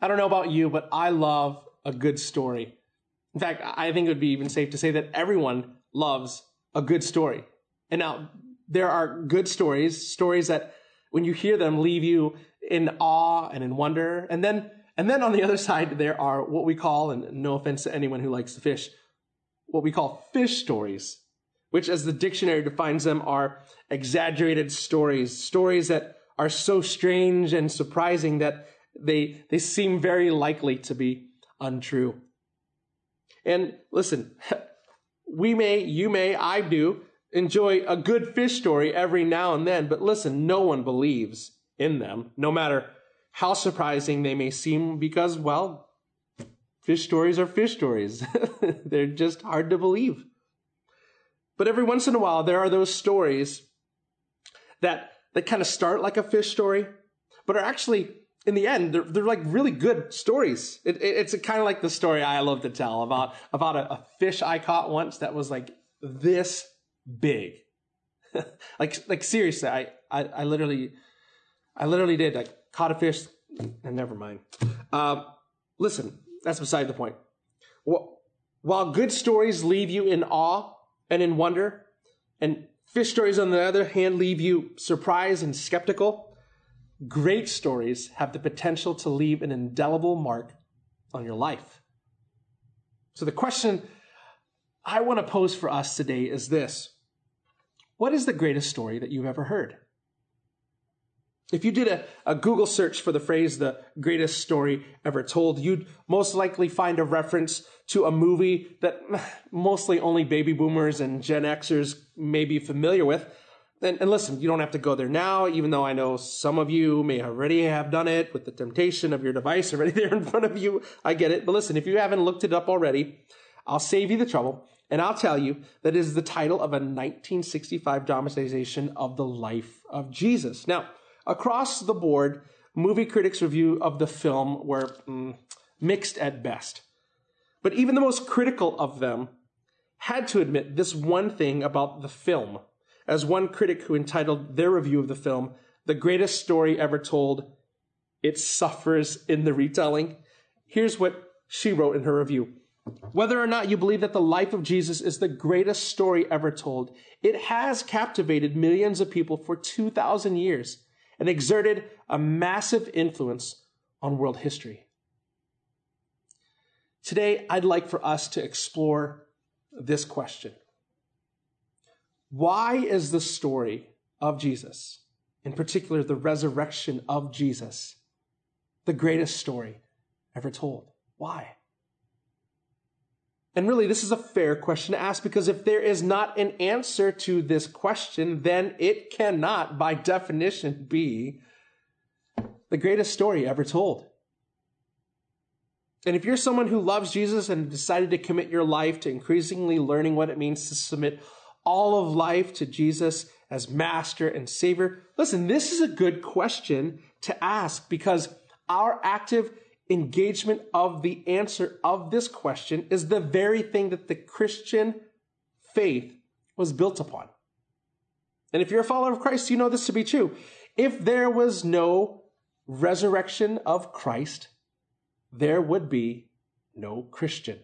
I don't know about you, but I love a good story. In fact, I think it would be even safe to say that everyone loves a good story. And now there are good stories, stories that when you hear them leave you in awe and in wonder. And then, and then on the other side, there are what we call, and no offense to anyone who likes to fish, what we call fish stories, which as the dictionary defines them are exaggerated stories, stories that are so strange and surprising that they, they seem very likely to be untrue. And listen, we may, you may, I do enjoy a good fish story every now and then, but listen, no one believes in them, no matter how surprising they may seem, because, well, fish stories are fish stories. They're just hard to believe. But every once in a while, there are those stories that, that kind of start like a fish story, but are actually, in the end, they're, they're like really good stories. It, it, it's kind of like the story I love to tell about, about a, a fish I caught once that was like this big. like, like seriously, I, I, I literally, I literally did. I caught a fish, and never mind. Uh, listen, that's beside the point. While good stories leave you in awe and in wonder, and fish stories, on the other hand, leave you surprised and skeptical, great stories have the potential to leave an indelible mark on your life. So the question I want to pose for us today is this What is the greatest story that you've ever heard? If you did a, a, Google search for the phrase the greatest story ever told, you'd most likely find a reference to a movie that mostly only baby boomers and Gen Xers may be familiar with. And, and, listen, you don't have to go there now, even though I know some of you may already have done it with the temptation of your device already there in front of you. I get it. But listen, if you haven't looked it up already, I'll save you the trouble and I'll tell you that is the title of a 1965 dramatization of the life of Jesus. Now, across the board, movie critics' review of the film were mm, mixed at best. But even the most critical of them had to admit this one thing about the film. As one critic who entitled their review of the film, The Greatest Story Ever Told, it suffers in the retelling. Here's what she wrote in her review. Whether or not you believe that the life of Jesus is the greatest story ever told, it has captivated millions of people for 2,000 years and exerted a massive influence on world history. Today, I'd like for us to explore this question Why is the story of Jesus, in particular the resurrection of Jesus, the greatest story ever told? Why? And really, this is a fair question to ask because if there is not an answer to this question, then it cannot, by definition, be the greatest story ever told. And if you're someone who loves Jesus and decided to commit your life to increasingly learning what it means to submit all of life to Jesus as master and savior, listen, this is a good question to ask because our active engagement of the answer of this question is the very thing that the Christian faith was built upon. And if you're a follower of Christ, you know this to be true. If there was no resurrection of Christ, there would be no Christian.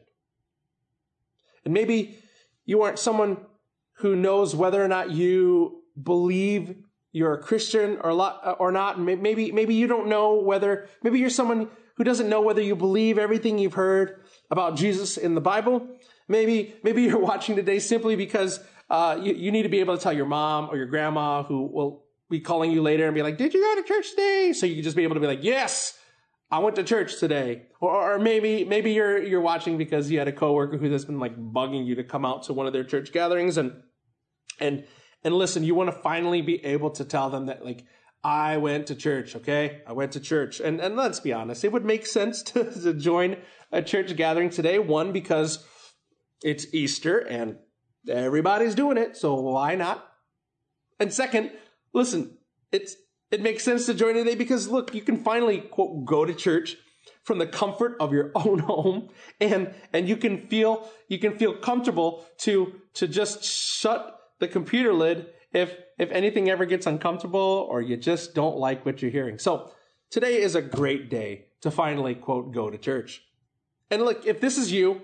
And maybe you aren't someone who knows whether or not you believe you're a Christian or or not. Maybe, maybe you don't know whether, maybe you're someone who doesn't know whether you believe everything you've heard about Jesus in the Bible. Maybe, maybe you're watching today simply because uh, you, you need to be able to tell your mom or your grandma who will be calling you later and be like, did you go to church today? So you can just be able to be like, yes, I went to church today. Or, or maybe, maybe you're, you're watching because you had a coworker who has been like bugging you to come out to one of their church gatherings and, and, and listen, you want to finally be able to tell them that like, I went to church, okay? I went to church. And, and let's be honest, it would make sense to, to join a church gathering today. One, because it's Easter and everybody's doing it, so why not? And second, listen, it's, it makes sense to join today because look, you can finally quote, go to church from the comfort of your own home and, and you can feel, you can feel comfortable to, to just shut the computer lid if if anything ever gets uncomfortable or you just don't like what you're hearing. So today is a great day to finally, quote, go to church. And look, if this is you,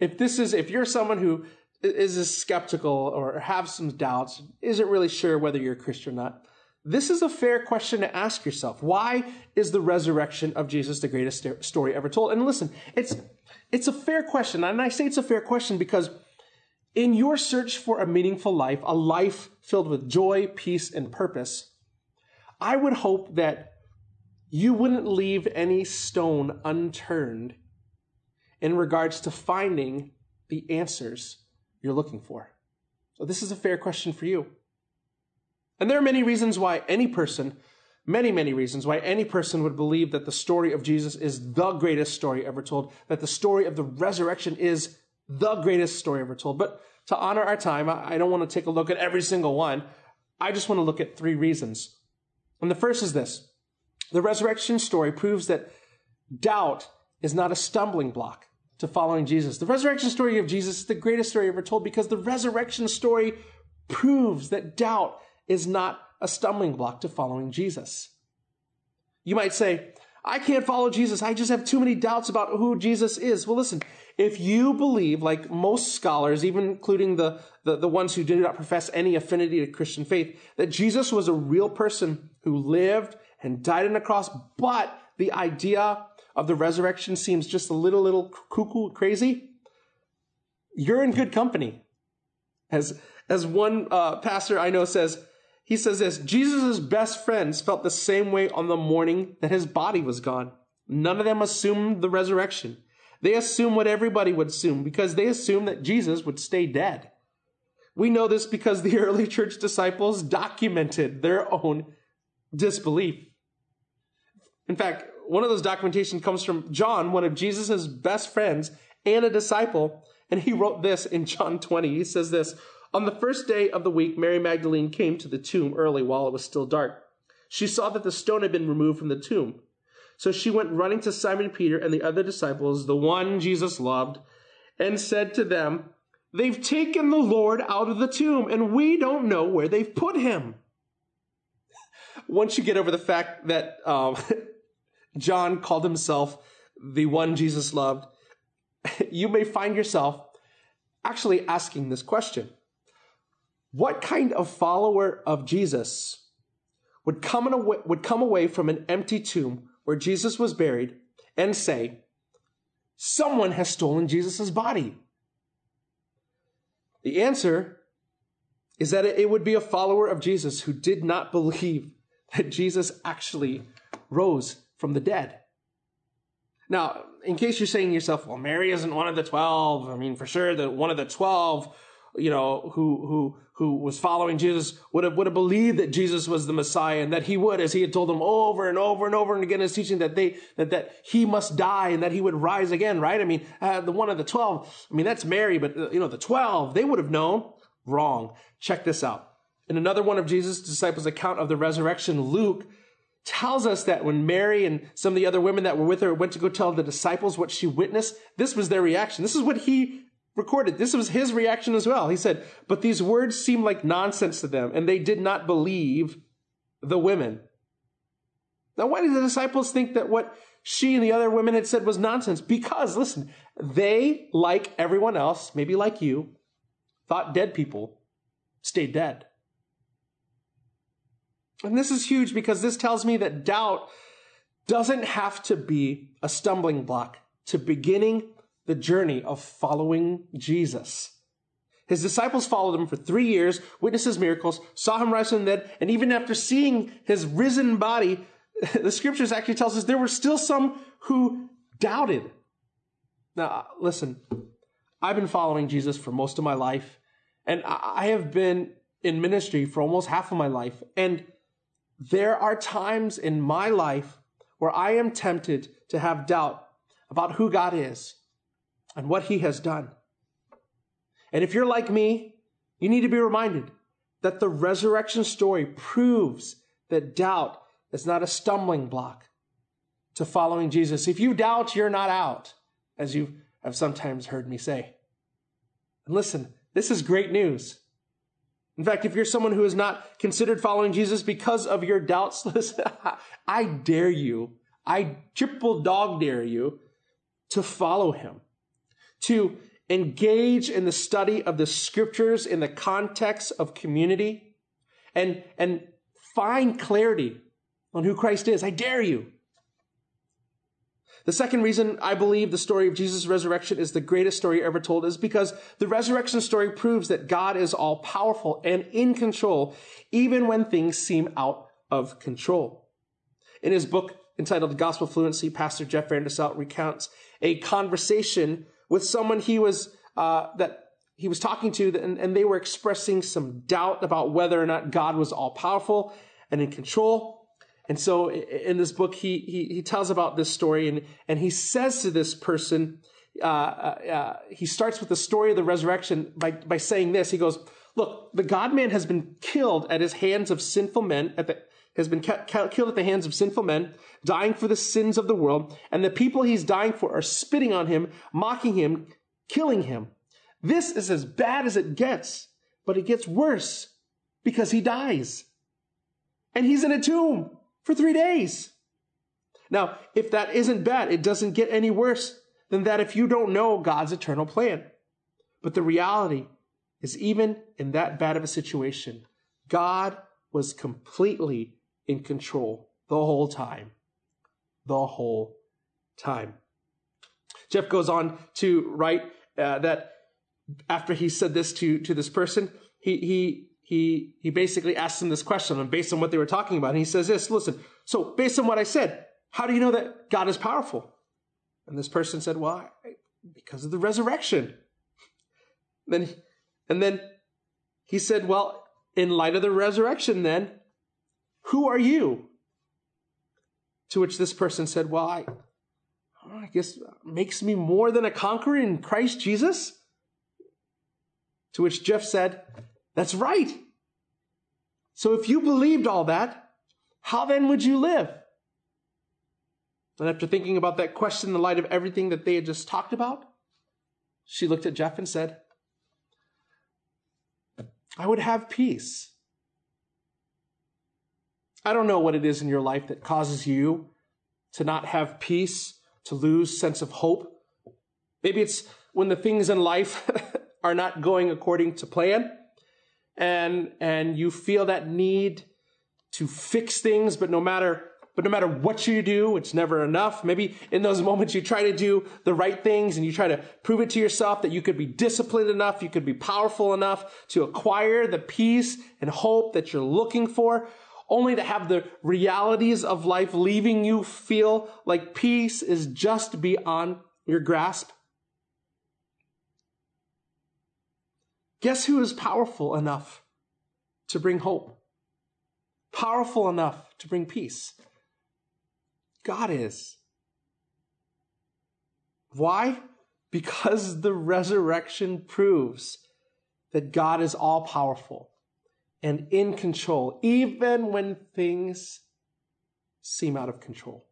if this is, if you're someone who is skeptical or have some doubts, isn't really sure whether you're a Christian or not, this is a fair question to ask yourself. Why is the resurrection of Jesus the greatest story ever told? And listen, it's, it's a fair question. And I say it's a fair question because in your search for a meaningful life, a life filled with joy, peace, and purpose, I would hope that you wouldn't leave any stone unturned in regards to finding the answers you're looking for. So, this is a fair question for you. And there are many reasons why any person, many, many reasons why any person would believe that the story of Jesus is the greatest story ever told, that the story of the resurrection is the greatest story ever told. But to honor our time, I don't want to take a look at every single one. I just want to look at three reasons. And the first is this the resurrection story proves that doubt is not a stumbling block to following Jesus. The resurrection story of Jesus is the greatest story ever told because the resurrection story proves that doubt is not a stumbling block to following Jesus. You might say, I can't follow Jesus. I just have too many doubts about who Jesus is. Well, listen, if you believe, like most scholars, even including the, the, the, ones who do not profess any affinity to Christian faith, that Jesus was a real person who lived and died on a cross, but the idea of the resurrection seems just a little, little cuckoo crazy, you're in good company. As, as one uh, pastor I know says, he says this Jesus' best friends felt the same way on the morning that his body was gone. None of them assumed the resurrection. They assume what everybody would assume because they assume that Jesus would stay dead. We know this because the early church disciples documented their own disbelief. In fact, one of those documentation comes from John, one of Jesus' best friends and a disciple, and he wrote this in John 20. He says this, on the first day of the week, Mary Magdalene came to the tomb early while it was still dark. She saw that the stone had been removed from the tomb. So she went running to Simon Peter and the other disciples, the one Jesus loved, and said to them, They've taken the Lord out of the tomb, and we don't know where they've put him. Once you get over the fact that um, John called himself the one Jesus loved, you may find yourself actually asking this question what kind of follower of Jesus would come, away, would come away from an empty tomb where Jesus was buried and say, Someone has stolen Jesus' body? The answer is that it would be a follower of Jesus who did not believe that Jesus actually rose from the dead. Now, in case you're saying to yourself, well, Mary isn't one of the 12, I mean, for sure that one of the 12 you know, who, who, who was following Jesus would have, would have believed that Jesus was the Messiah and that he would, as he had told them over and over and over and again in his teaching, that they, that, that he must die and that he would rise again, right? I mean, uh, the one of the 12, I mean, that's Mary, but, uh, you know, the 12, they would have known. Wrong. Check this out. In another one of Jesus' disciples' account of the resurrection, Luke tells us that when Mary and some of the other women that were with her went to go tell the disciples what she witnessed, this was their reaction. This is what he recorded. This was his reaction as well. He said, But these words seemed like nonsense to them, and they did not believe the women. Now, why did the disciples think that what she and the other women had said was nonsense? Because, listen, they, like everyone else, maybe like you, thought dead people stayed dead. And this is huge because this tells me that doubt doesn't have to be a stumbling block to beginning the journey of following Jesus. His disciples followed him for three years, witnessed his miracles, saw him rise from the dead, and even after seeing his risen body, the scriptures actually tells us there were still some who doubted. Now, uh, listen, I've been following Jesus for most of my life, and I have been in ministry for almost half of my life. And there are times in my life where I am tempted to have doubt about who God is and what he has done. And if you're like me, you need to be reminded that the resurrection story proves that doubt is not a stumbling block to following Jesus. If you doubt, you're not out, as you have sometimes heard me say. And listen, this is great news. In fact, if you're someone who has not considered following Jesus because of your doubts, listen, I dare you, I triple dog dare you to follow him, to engage in the study of the scriptures in the context of community and, and find clarity on who Christ is. I dare you. The second reason I believe the story of Jesus' resurrection is the greatest story ever told is because the resurrection story proves that God is all powerful and in control, even when things seem out of control. In his book entitled Gospel Fluency, Pastor Jeff Vanderstelt recounts a conversation with someone he was uh, that he was talking to, and, and they were expressing some doubt about whether or not God was all powerful and in control. And so in this book, he, he, he tells about this story and, and he says to this person, uh, uh, uh he starts with the story of the resurrection by, by saying this. He goes, look, the God man has been killed at his hands of sinful men, at the, has been killed at the hands of sinful men, dying for the sins of the world. And the people he's dying for are spitting on him, mocking him, killing him. This is as bad as it gets, but it gets worse because he dies. And he's in a tomb for three days. Now, if that isn't bad, it doesn't get any worse than that if you don't know God's eternal plan. But the reality is, even in that bad of a situation, God was completely in control the whole time. The whole time. Jeff goes on to write uh, that after he said this to, to this person, he, he, he, he basically asked him this question and based on what they were talking about. And he says this, listen, so based on what I said, how do you know that God is powerful? And this person said, well, I, because of the resurrection. Then, and then he said, well, in light of the resurrection, then, who are you? To which this person said, well, I, I guess makes me more than a conqueror in Christ Jesus. To which Jeff said, That's right. So if you believed all that, how then would you live? And after thinking about that question in the light of everything that they had just talked about, she looked at Jeff and said, I would have peace. I don't know what it is in your life that causes you to not have peace, to lose sense of hope. Maybe it's when the things in life are not going according to plan and and you feel that need to fix things but no matter but no matter what you do it's never enough maybe in those moments you try to do the right things and you try to prove it to yourself that you could be disciplined enough you could be powerful enough to acquire the peace and hope that you're looking for only to have the realities of life leaving you feel like peace is just beyond your grasp Guess who is powerful enough to bring hope? Powerful enough to bring peace? God is. Why? Because the resurrection proves that God is all powerful and in control, even when things seem out of control.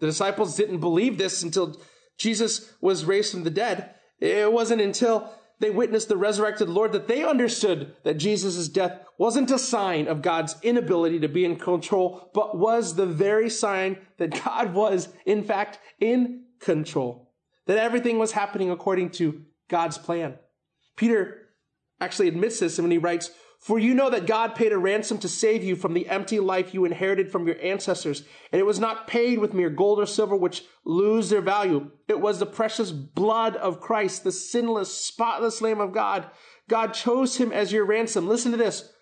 The disciples didn't believe this until Jesus was raised from the dead. It wasn't until they witnessed the resurrected Lord that they understood that Jesus' death wasn't a sign of God's inability to be in control, but was the very sign that God was, in fact, in control. That everything was happening according to God's plan. Peter actually admits this and when he writes, for you know that God paid a ransom to save you from the empty life you inherited from your ancestors. And it was not paid with mere gold or silver, which lose their value. It was the precious blood of Christ, the sinless, spotless Lamb of God. God chose him as your ransom. Listen to this.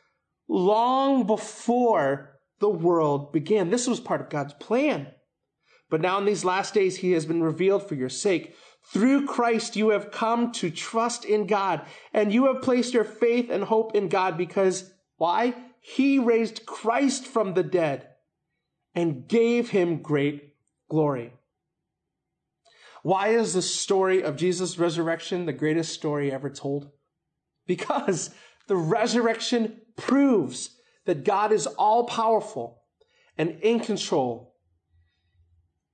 Long before the world began. This was part of God's plan. But now in these last days, he has been revealed for your sake. Through Christ, you have come to trust in God, and you have placed your faith and hope in God because why? He raised Christ from the dead and gave him great glory. Why is the story of Jesus' resurrection the greatest story ever told? Because the resurrection proves that God is all powerful and in control,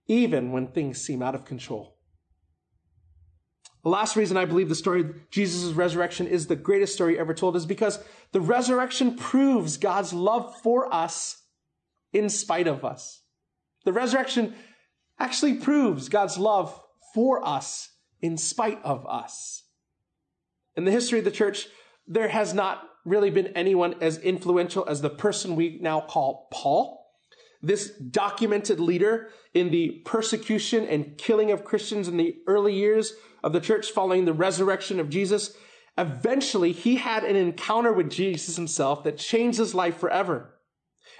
even when things seem out of control. The last reason I believe the story of Jesus' resurrection is the greatest story ever told is because the resurrection proves God's love for us in spite of us. The resurrection actually proves God's love for us in spite of us. In the history of the church, there has not really been anyone as influential as the person we now call Paul. This documented leader in the persecution and killing of Christians in the early years of the church following the resurrection of Jesus. Eventually, he had an encounter with Jesus himself that changed his life forever.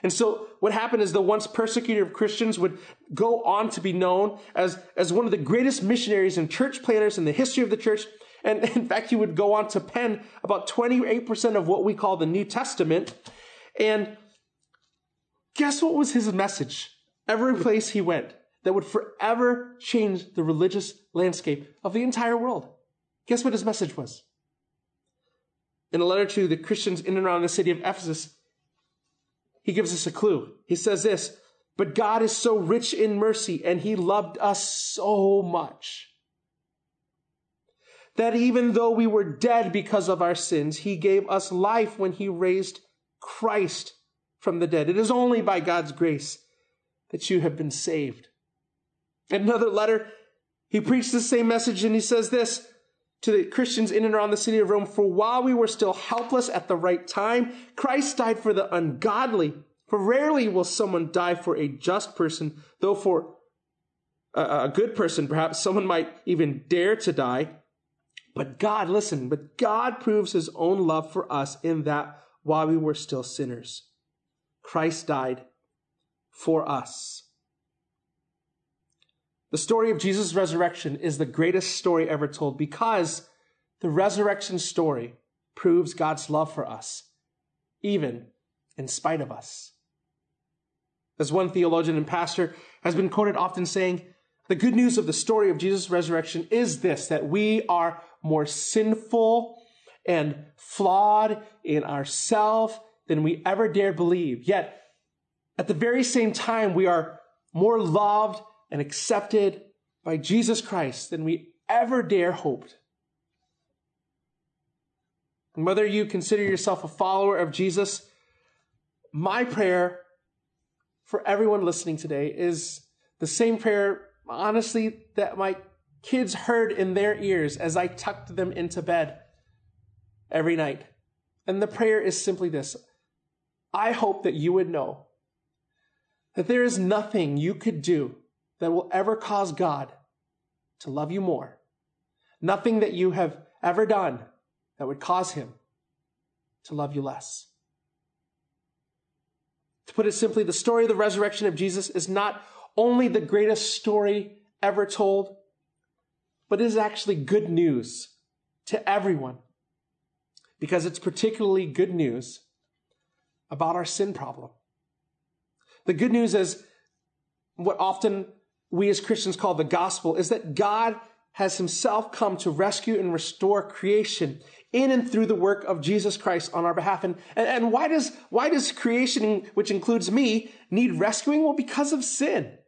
And so what happened is the once persecuted of Christians would go on to be known as, as one of the greatest missionaries and church planners in the history of the church. And in fact, he would go on to pen about 28% of what we call the New Testament. And guess what was his message? Every place he went that would forever change the religious landscape of the entire world. Guess what his message was? In a letter to the Christians in and around the city of Ephesus, he gives us a clue. He says this, but God is so rich in mercy and he loved us so much that even though we were dead because of our sins, he gave us life when he raised Christ from the dead. It is only by God's grace that you have been saved. In another letter, he preached the same message and he says this to the Christians in and around the city of Rome For while we were still helpless at the right time, Christ died for the ungodly. For rarely will someone die for a just person, though for a, good person, perhaps someone might even dare to die. But God, listen, but God proves his own love for us in that while we were still sinners, Christ died for us. The story of Jesus' resurrection is the greatest story ever told because the resurrection story proves God's love for us, even in spite of us. As one theologian and pastor has been quoted often saying, the good news of the story of Jesus' resurrection is this that we are more sinful and flawed in ourselves than we ever dared believe. Yet, at the very same time, we are more loved and accepted by Jesus Christ than we ever dare hoped. And whether you consider yourself a follower of Jesus, my prayer for everyone listening today is the same prayer, honestly, that my kids heard in their ears as I tucked them into bed every night. And the prayer is simply this I hope that you would know that there is nothing you could do that will ever cause God to love you more. Nothing that you have ever done that would cause him to love you less. To put it simply, the story of the resurrection of Jesus is not only the greatest story ever told, but it is actually good news to everyone because it's particularly good news about our sin problem. The good news is what often we as Christians call the gospel is that God has himself come to rescue and restore creation in and through the work of Jesus Christ on our behalf. And, and, why does, why does creation, which includes me, need rescuing? Well, because of sin.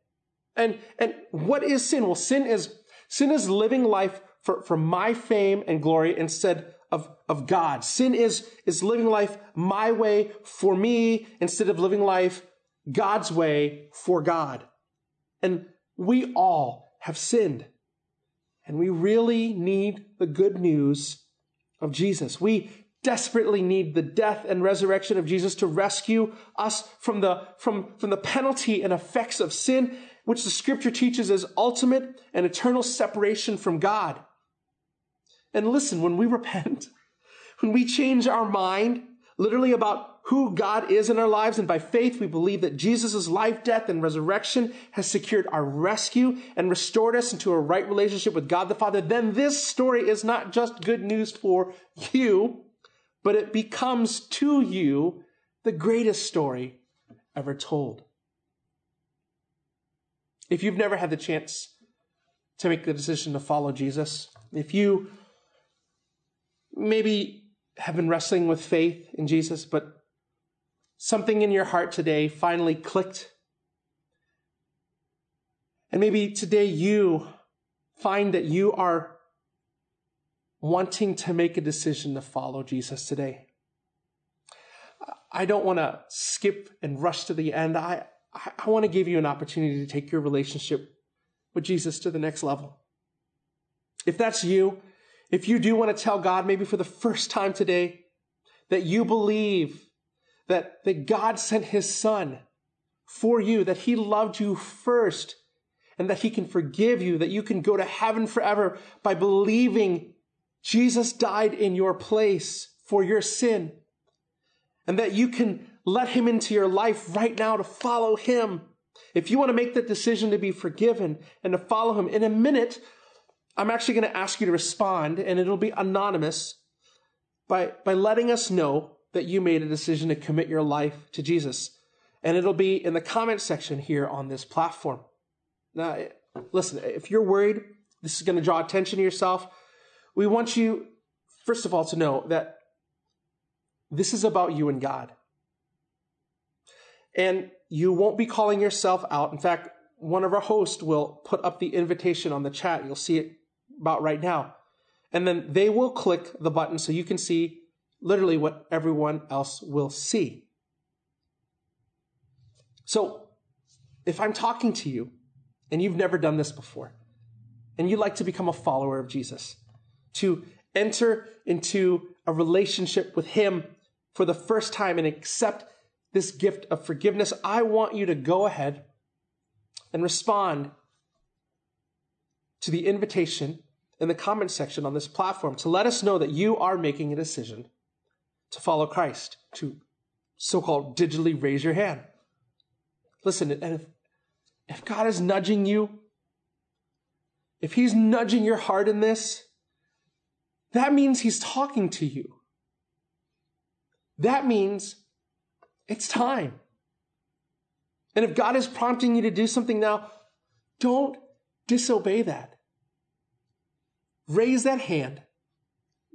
And, and what is sin? Well, sin is, sin is living life for, for my fame and glory instead of, of God. Sin is, is living life my way for me instead of living life God's way for God. And we all have sinned. And we really need the good news of Jesus. We desperately need the death and resurrection of Jesus to rescue us from the, from, from the penalty and effects of sin, which the scripture teaches as ultimate and eternal separation from God. And listen, when we repent, when we change our mind, literally about who God is in our lives. And by faith, we believe that Jesus' life, death, and resurrection has secured our rescue and restored us into a right relationship with God the Father. Then this story is not just good news for you, but it becomes to you the greatest story ever told. If you've never had the chance to make the decision to follow Jesus, if you maybe have been wrestling with faith in Jesus, but something in your heart today finally clicked. And maybe today you find that you are wanting to make a decision to follow Jesus today. I don't want to skip and rush to the end. I, I, want to give you an opportunity to take your relationship with Jesus to the next level. If that's you, if you do want to tell God, maybe for the first time today, that you believe that, that God sent his son for you, that he loved you first, and that he can forgive you, that you can go to heaven forever by believing Jesus died in your place for your sin, and that you can let him into your life right now to follow him. If you want to make that decision to be forgiven and to follow him, in a minute, I'm actually going to ask you to respond, and it'll be anonymous by, by letting us know that you made a decision to commit your life to Jesus. And it'll be in the comment section here on this platform. Now, listen, if you're worried this is going to draw attention to yourself, we want you, first of all, to know that this is about you and God. And you won't be calling yourself out. In fact, one of our hosts will put up the invitation on the chat. You'll see it about right now. And then they will click the button so you can see literally what everyone else will see. So if I'm talking to you and you've never done this before, and you'd like to become a follower of Jesus, to enter into a relationship with Him for the first time and accept this gift of forgiveness, I want you to go ahead and respond to the invitation in the comment section on this platform to let us know that you are making a decision to follow Christ, to so called digitally raise your hand. Listen, and if, if God is nudging you, if He's nudging your heart in this, that means He's talking to you. That means it's time. And if God is prompting you to do something now, don't disobey that. Raise that hand.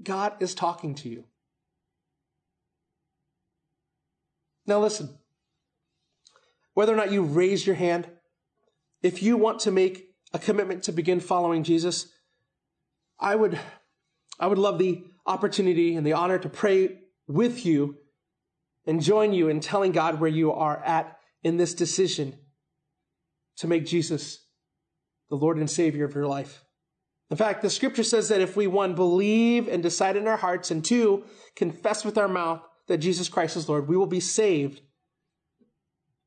God is talking to you. Now, listen whether or not you raise your hand, if you want to make a commitment to begin following Jesus, I would, I would love the opportunity and the honor to pray with you and join you in telling God where you are at in this decision to make Jesus the Lord and Savior of your life. In fact, the scripture says that if we, one, believe and decide in our hearts, and two, confess with our mouth that Jesus Christ is Lord, we will be saved.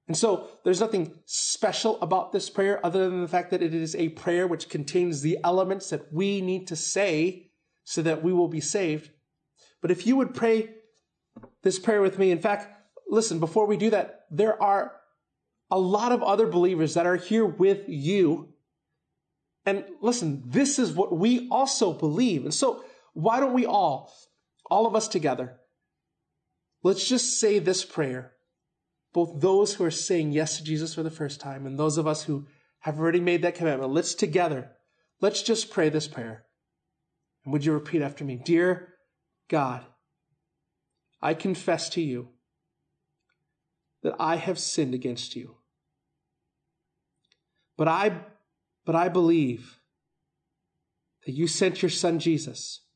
And so there's nothing special about this prayer other than the fact that it is a prayer which contains the elements that we need to say so that we will be saved. But if you would pray this prayer with me, in fact, listen, before we do that, there are a lot of other believers that are here with you and listen, this is what we also believe. And so, why don't we all, all of us together, let's just say this prayer. Both those who are saying yes to Jesus for the first time and those of us who have already made that commitment, let's together, let's just pray this prayer. And would you repeat after me? Dear God, I confess to you that I have sinned against you. But I but I believe that you sent your son Jesus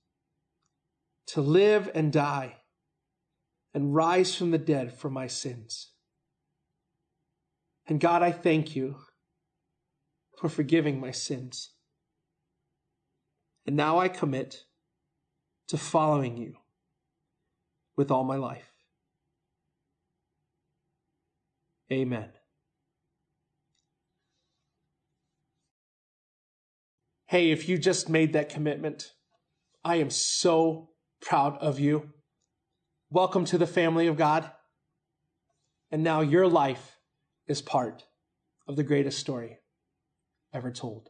to live and die and rise from the dead for my sins. And God, I thank you for forgiving my sins. And now I commit to following you with all my life. Amen. Hey, if you just made that commitment, I am so proud of you. Welcome to the family of God. And now your life is part of the greatest story ever told.